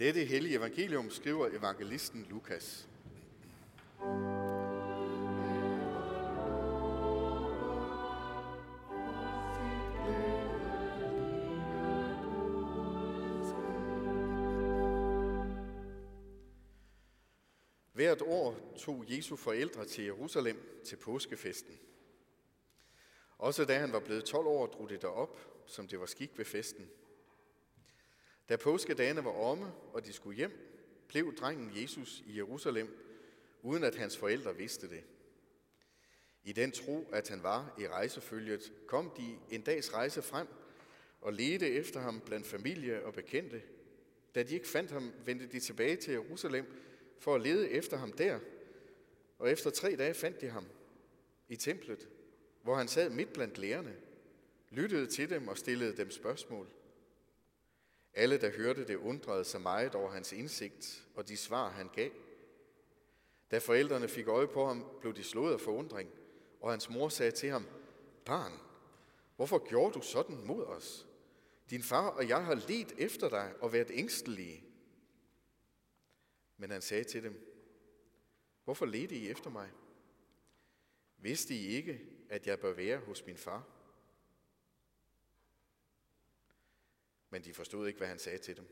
Dette hellige evangelium skriver evangelisten Lukas. Hvert år tog Jesu forældre til Jerusalem til påskefesten. Også da han var blevet 12 år, drog det derop, som det var skik ved festen. Da påskedagene var omme, og de skulle hjem, blev drengen Jesus i Jerusalem, uden at hans forældre vidste det. I den tro, at han var i rejsefølget, kom de en dags rejse frem og ledte efter ham blandt familie og bekendte. Da de ikke fandt ham, vendte de tilbage til Jerusalem for at lede efter ham der, og efter tre dage fandt de ham i templet, hvor han sad midt blandt lærerne, lyttede til dem og stillede dem spørgsmål. Alle, der hørte det, undrede sig meget over hans indsigt og de svar, han gav. Da forældrene fik øje på ham, blev de slået af forundring, og hans mor sagde til ham, Barn, hvorfor gjorde du sådan mod os? Din far og jeg har let efter dig og været ængstelige. Men han sagde til dem, Hvorfor ledte I efter mig? Vidste I ikke, at jeg bør være hos min far? Men de forstod ikke, hvad han sagde til dem.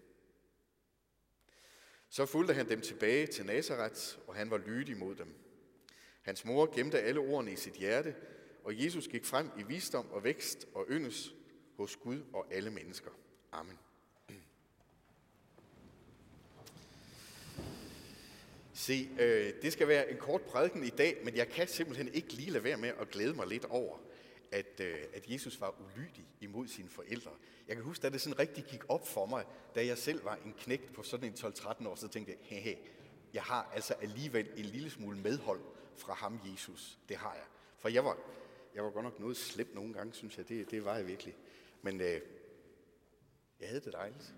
Så fulgte han dem tilbage til Nazareth, og han var lydig mod dem. Hans mor gemte alle ordene i sit hjerte, og Jesus gik frem i visdom og vækst og yndes hos Gud og alle mennesker. Amen. Se, øh, det skal være en kort prædiken i dag, men jeg kan simpelthen ikke lige lade være med at glæde mig lidt over, at, øh, at Jesus var ulydig imod sine forældre. Jeg kan huske, da det sådan rigtig gik op for mig, da jeg selv var en knægt på sådan en 12-13 år, så tænkte jeg, hey, hey, jeg har altså alligevel en lille smule medhold fra ham, Jesus. Det har jeg. For jeg var, jeg var godt nok noget slemt nogle gange, synes jeg. Det, det var jeg virkelig. Men øh, jeg havde det dejligt.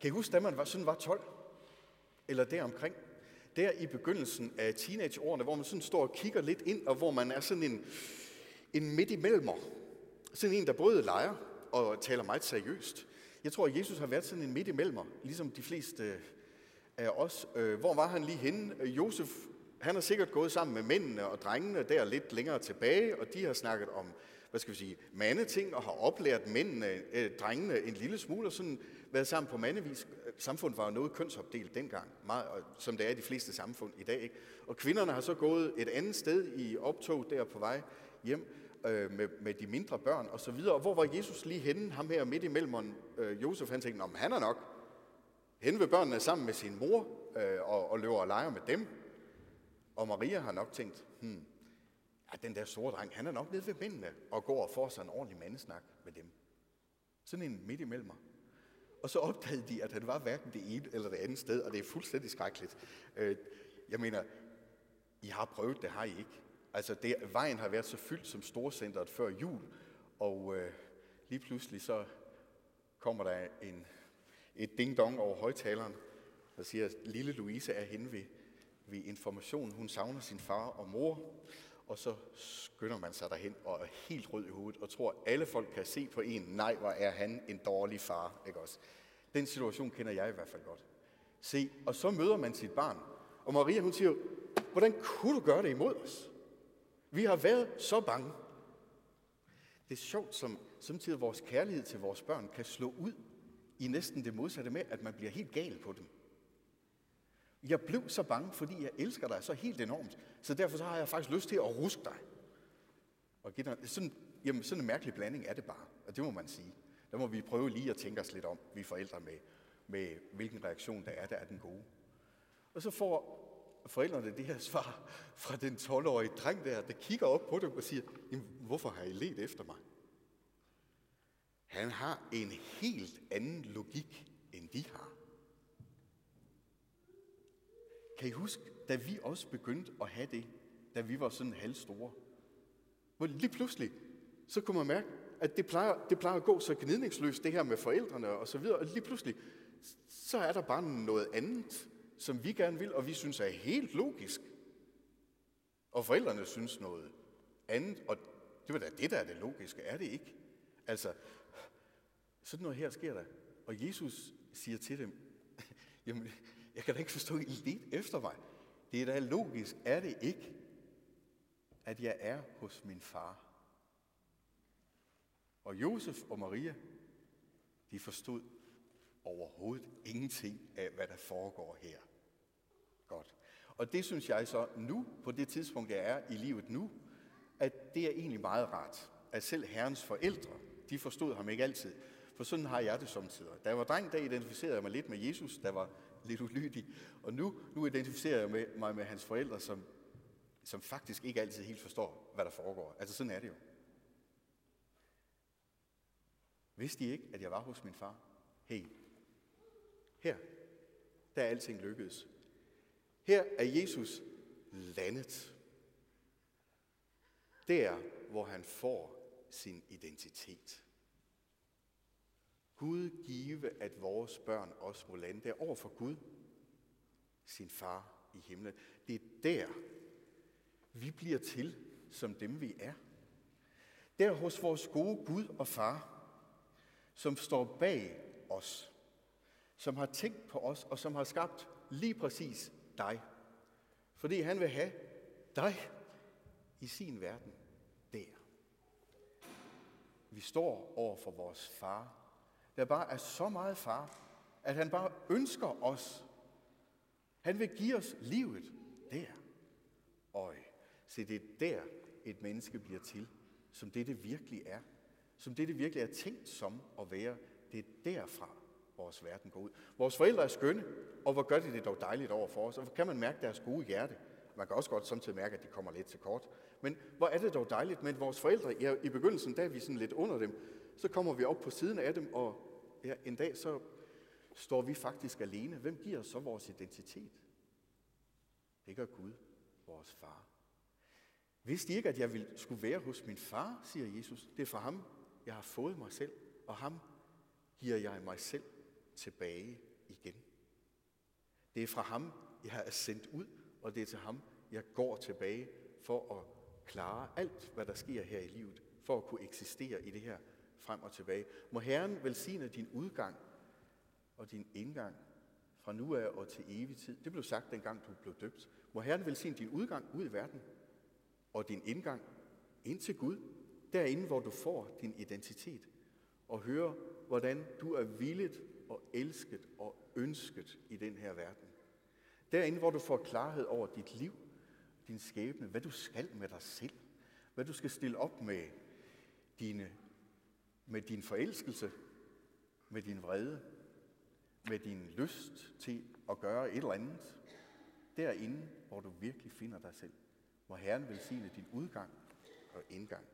Kan I huske, da man var, sådan var 12? Eller deromkring? Der i begyndelsen af teenageårene, hvor man sådan står og kigger lidt ind, og hvor man er sådan en, en midt imellemmer. Sådan en, der både leger og taler meget seriøst. Jeg tror, at Jesus har været sådan en midt imellemmer, ligesom de fleste øh, af os. Øh, hvor var han lige henne? Øh, Josef, han har sikkert gået sammen med mændene og drengene der lidt længere tilbage, og de har snakket om, hvad skal vi sige, mandeting, og har oplært mændene, drengene en lille smule, og sådan været sammen på mandevis. Samfundet var jo noget kønsopdelt dengang, meget, som det er i de fleste samfund i dag. Ikke? Og kvinderne har så gået et andet sted i optog der på vej hjem øh, med, med de mindre børn og så videre. Og hvor var Jesus lige henne, ham her midt imellem øh, Josef, han tænkte, han er nok hen ved børnene sammen med sin mor øh, og, og løber og leger med dem. Og Maria har nok tænkt, hmm, ja, den der store dreng, han er nok nede ved mændene og går og får sig en ordentlig mandesnak med dem. Sådan en midt imellem mig. Og så opdagede de, at han var hverken det ene eller det andet sted, og det er fuldstændig skrækkeligt. Øh, jeg mener, I har prøvet det, har I ikke? Altså, det, vejen har været så fyldt som storcentret før jul, og øh, lige pludselig så kommer der en, et ding-dong over højtaleren, der siger, at lille Louise er henne ved, ved informationen. Hun savner sin far og mor, og så skynder man sig derhen og er helt rød i hovedet og tror, at alle folk kan se på en, nej, hvor er han en dårlig far. Ikke også? Den situation kender jeg i hvert fald godt. Se, og så møder man sit barn, og Maria hun siger, hvordan kunne du gøre det imod os? Vi har været så bange. Det er sjovt, som samtidig vores kærlighed til vores børn kan slå ud i næsten det modsatte med, at man bliver helt gal på dem. Jeg blev så bange, fordi jeg elsker dig så helt enormt. Så derfor så har jeg faktisk lyst til at ruske dig. Og give dig sådan, jamen, sådan en mærkelig blanding er det bare. Og det må man sige. Der må vi prøve lige at tænke os lidt om, vi forældre med, med hvilken reaktion der er, der er den gode. Og så får forældrene det her svar fra den 12-årige dreng der, der kigger op på dem og siger, hvorfor har I let efter mig? Han har en helt anden logik, end de har. Kan I huske, da vi også begyndte at have det, da vi var sådan halvstore? Hvor lige pludselig, så kunne man mærke, at det plejer, det plejer at gå så gnidningsløst, det her med forældrene og så videre, og lige pludselig, så er der bare noget andet, som vi gerne vil, og vi synes er helt logisk. Og forældrene synes noget andet, og det var da det, der er det logiske, er det ikke? Altså, sådan noget her sker der. Og Jesus siger til dem, Jamen, jeg kan da ikke forstå, at I lidt efter mig. Det er da logisk, er det ikke, at jeg er hos min far. Og Josef og Maria, de forstod overhovedet ingenting af, hvad der foregår her. Godt. Og det synes jeg så nu, på det tidspunkt, jeg er i livet nu, at det er egentlig meget rart, at selv herrens forældre, de forstod ham ikke altid. For sådan har jeg det samtidig. Da jeg var dreng, der identificerede jeg mig lidt med Jesus, der var lidt ulydig. Og nu, nu identificerer jeg med, mig med hans forældre, som, som faktisk ikke altid helt forstår, hvad der foregår. Altså sådan er det jo. Vidste de ikke, at jeg var hos min far? Hey, her, der er alting lykkedes. Her er Jesus landet. Der, hvor han får sin identitet. Gud give, at vores børn også må lande der over for Gud, sin far i himlen. Det er der, vi bliver til som dem, vi er. Der hos vores gode Gud og far, som står bag os, som har tænkt på os, og som har skabt lige præcis dig. Fordi han vil have dig i sin verden der. Vi står over for vores far, der bare er så meget far, at han bare ønsker os. Han vil give os livet der. Øj, se det er der, et menneske bliver til, som det det virkelig er. Som det det virkelig er tænkt som at være. Det er derfra, vores verden går ud. Vores forældre er skønne, og hvor gør de det dog dejligt over for os. Og hvor kan man mærke deres gode hjerte. Man kan også godt samtidig mærke, at de kommer lidt til kort. Men hvor er det dog dejligt, men vores forældre, ja, i begyndelsen, da er vi sådan lidt under dem, så kommer vi op på siden af dem, og ja, en dag så står vi faktisk alene. Hvem giver os så vores identitet? Det gør Gud, vores far. Vidste I ikke, at jeg ville, skulle være hos min far, siger Jesus. Det er fra ham, jeg har fået mig selv, og ham giver jeg mig selv tilbage igen. Det er fra ham, jeg er sendt ud, og det er til ham, jeg går tilbage for at klare alt, hvad der sker her i livet, for at kunne eksistere i det her frem og tilbage. Må Herren velsigne din udgang og din indgang fra nu af og til evig tid. Det blev sagt, dengang du blev døbt. Må Herren velsigne din udgang ud i verden og din indgang ind til Gud, derinde, hvor du får din identitet, og høre, hvordan du er villet og elsket og ønsket i den her verden. Derinde, hvor du får klarhed over dit liv, din skæbne, hvad du skal med dig selv, hvad du skal stille op med dine med din forelskelse, med din vrede, med din lyst til at gøre et eller andet, derinde, hvor du virkelig finder dig selv. Hvor Herren velsigne din udgang og indgang.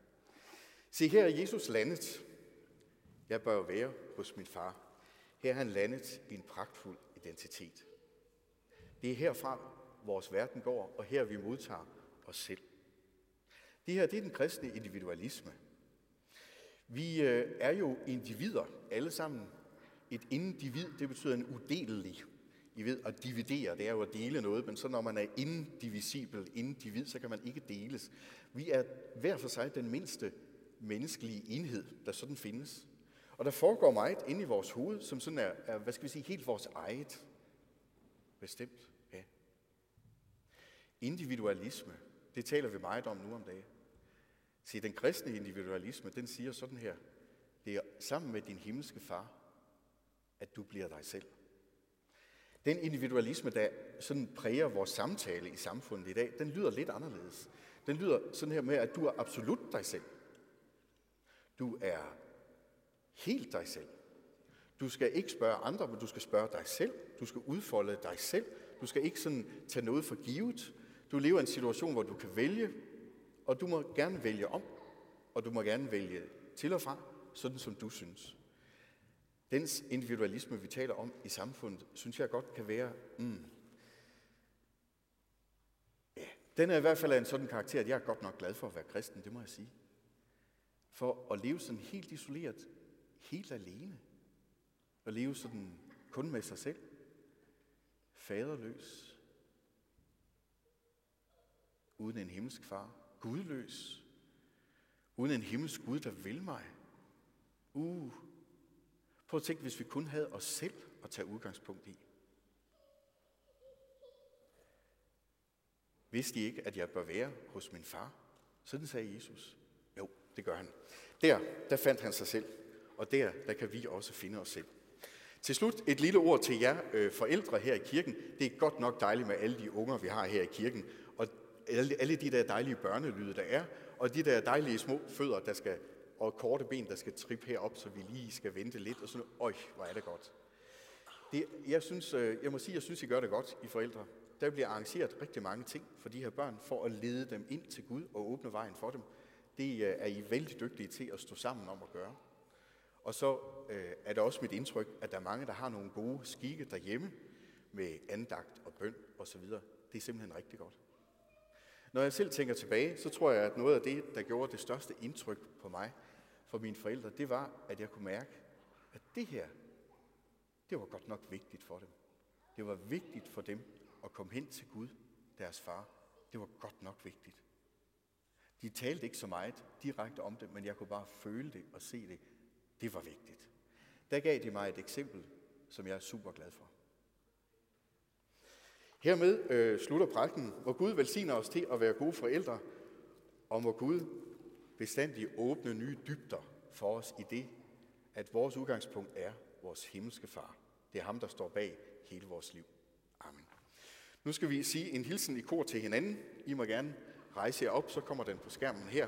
Se, her er Jesus landet. Jeg bør være hos min far. Her er han landet i en pragtfuld identitet. Det er herfra, vores verden går, og her vi modtager os selv. Det her det er den kristne individualisme – vi øh, er jo individer, alle sammen. Et individ, det betyder en udelelig. I ved, at dividere, det er jo at dele noget, men så når man er indivisibel, individ, så kan man ikke deles. Vi er hver for sig den mindste menneskelige enhed, der sådan findes. Og der foregår meget inde i vores hoved, som sådan er, er hvad skal vi sige, helt vores eget. Bestemt, ja. Individualisme, det taler vi meget om nu om dagen. Se, den kristne individualisme, den siger sådan her. Det er sammen med din himmelske far, at du bliver dig selv. Den individualisme, der sådan præger vores samtale i samfundet i dag, den lyder lidt anderledes. Den lyder sådan her med, at du er absolut dig selv. Du er helt dig selv. Du skal ikke spørge andre, men du skal spørge dig selv. Du skal udfolde dig selv. Du skal ikke sådan tage noget for givet. Du lever i en situation, hvor du kan vælge, og du må gerne vælge om, og du må gerne vælge til og fra, sådan som du synes. Den individualisme, vi taler om i samfundet, synes jeg godt kan være, mm, ja, den er i hvert fald af en sådan karakter, at jeg er godt nok glad for at være kristen, det må jeg sige. For at leve sådan helt isoleret, helt alene og leve sådan kun med sig selv, faderløs, uden en himmelsk far, gudløs, uden en himmelsk Gud, der vil mig. Uh, prøv at tænke, hvis vi kun havde os selv at tage udgangspunkt i. Vidste I ikke, at jeg bør være hos min far? Sådan sagde Jesus. Jo, det gør han. Der, der fandt han sig selv og der, der kan vi også finde os selv. Til slut et lille ord til jer øh, forældre her i kirken. Det er godt nok dejligt med alle de unger, vi har her i kirken, og alle, alle de der dejlige børnelyde, der er, og de der dejlige små fødder, der skal, og korte ben, der skal trippe herop, så vi lige skal vente lidt, og sådan, øj, hvor er det godt. Det, jeg, synes, øh, jeg må sige, jeg synes, I gør det godt, I forældre. Der bliver arrangeret rigtig mange ting for de her børn, for at lede dem ind til Gud og åbne vejen for dem. Det øh, er I vældig dygtige til at stå sammen om at gøre. Og så øh, er det også mit indtryk, at der er mange, der har nogle gode skikke derhjemme med andagt og bøn osv. Det er simpelthen rigtig godt. Når jeg selv tænker tilbage, så tror jeg, at noget af det, der gjorde det største indtryk på mig, for mine forældre, det var, at jeg kunne mærke, at det her, det var godt nok vigtigt for dem. Det var vigtigt for dem at komme hen til Gud, deres far. Det var godt nok vigtigt. De talte ikke så meget direkte om det, men jeg kunne bare føle det og se det. Det var vigtigt. Der gav de mig et eksempel, som jeg er super glad for. Hermed øh, slutter prædiken. Må Gud velsigne os til at være gode forældre, og må Gud bestandig åbne nye dybder for os i det, at vores udgangspunkt er vores himmelske far. Det er ham, der står bag hele vores liv. Amen. Nu skal vi sige en hilsen i kor til hinanden. I må gerne rejse jer op, så kommer den på skærmen her.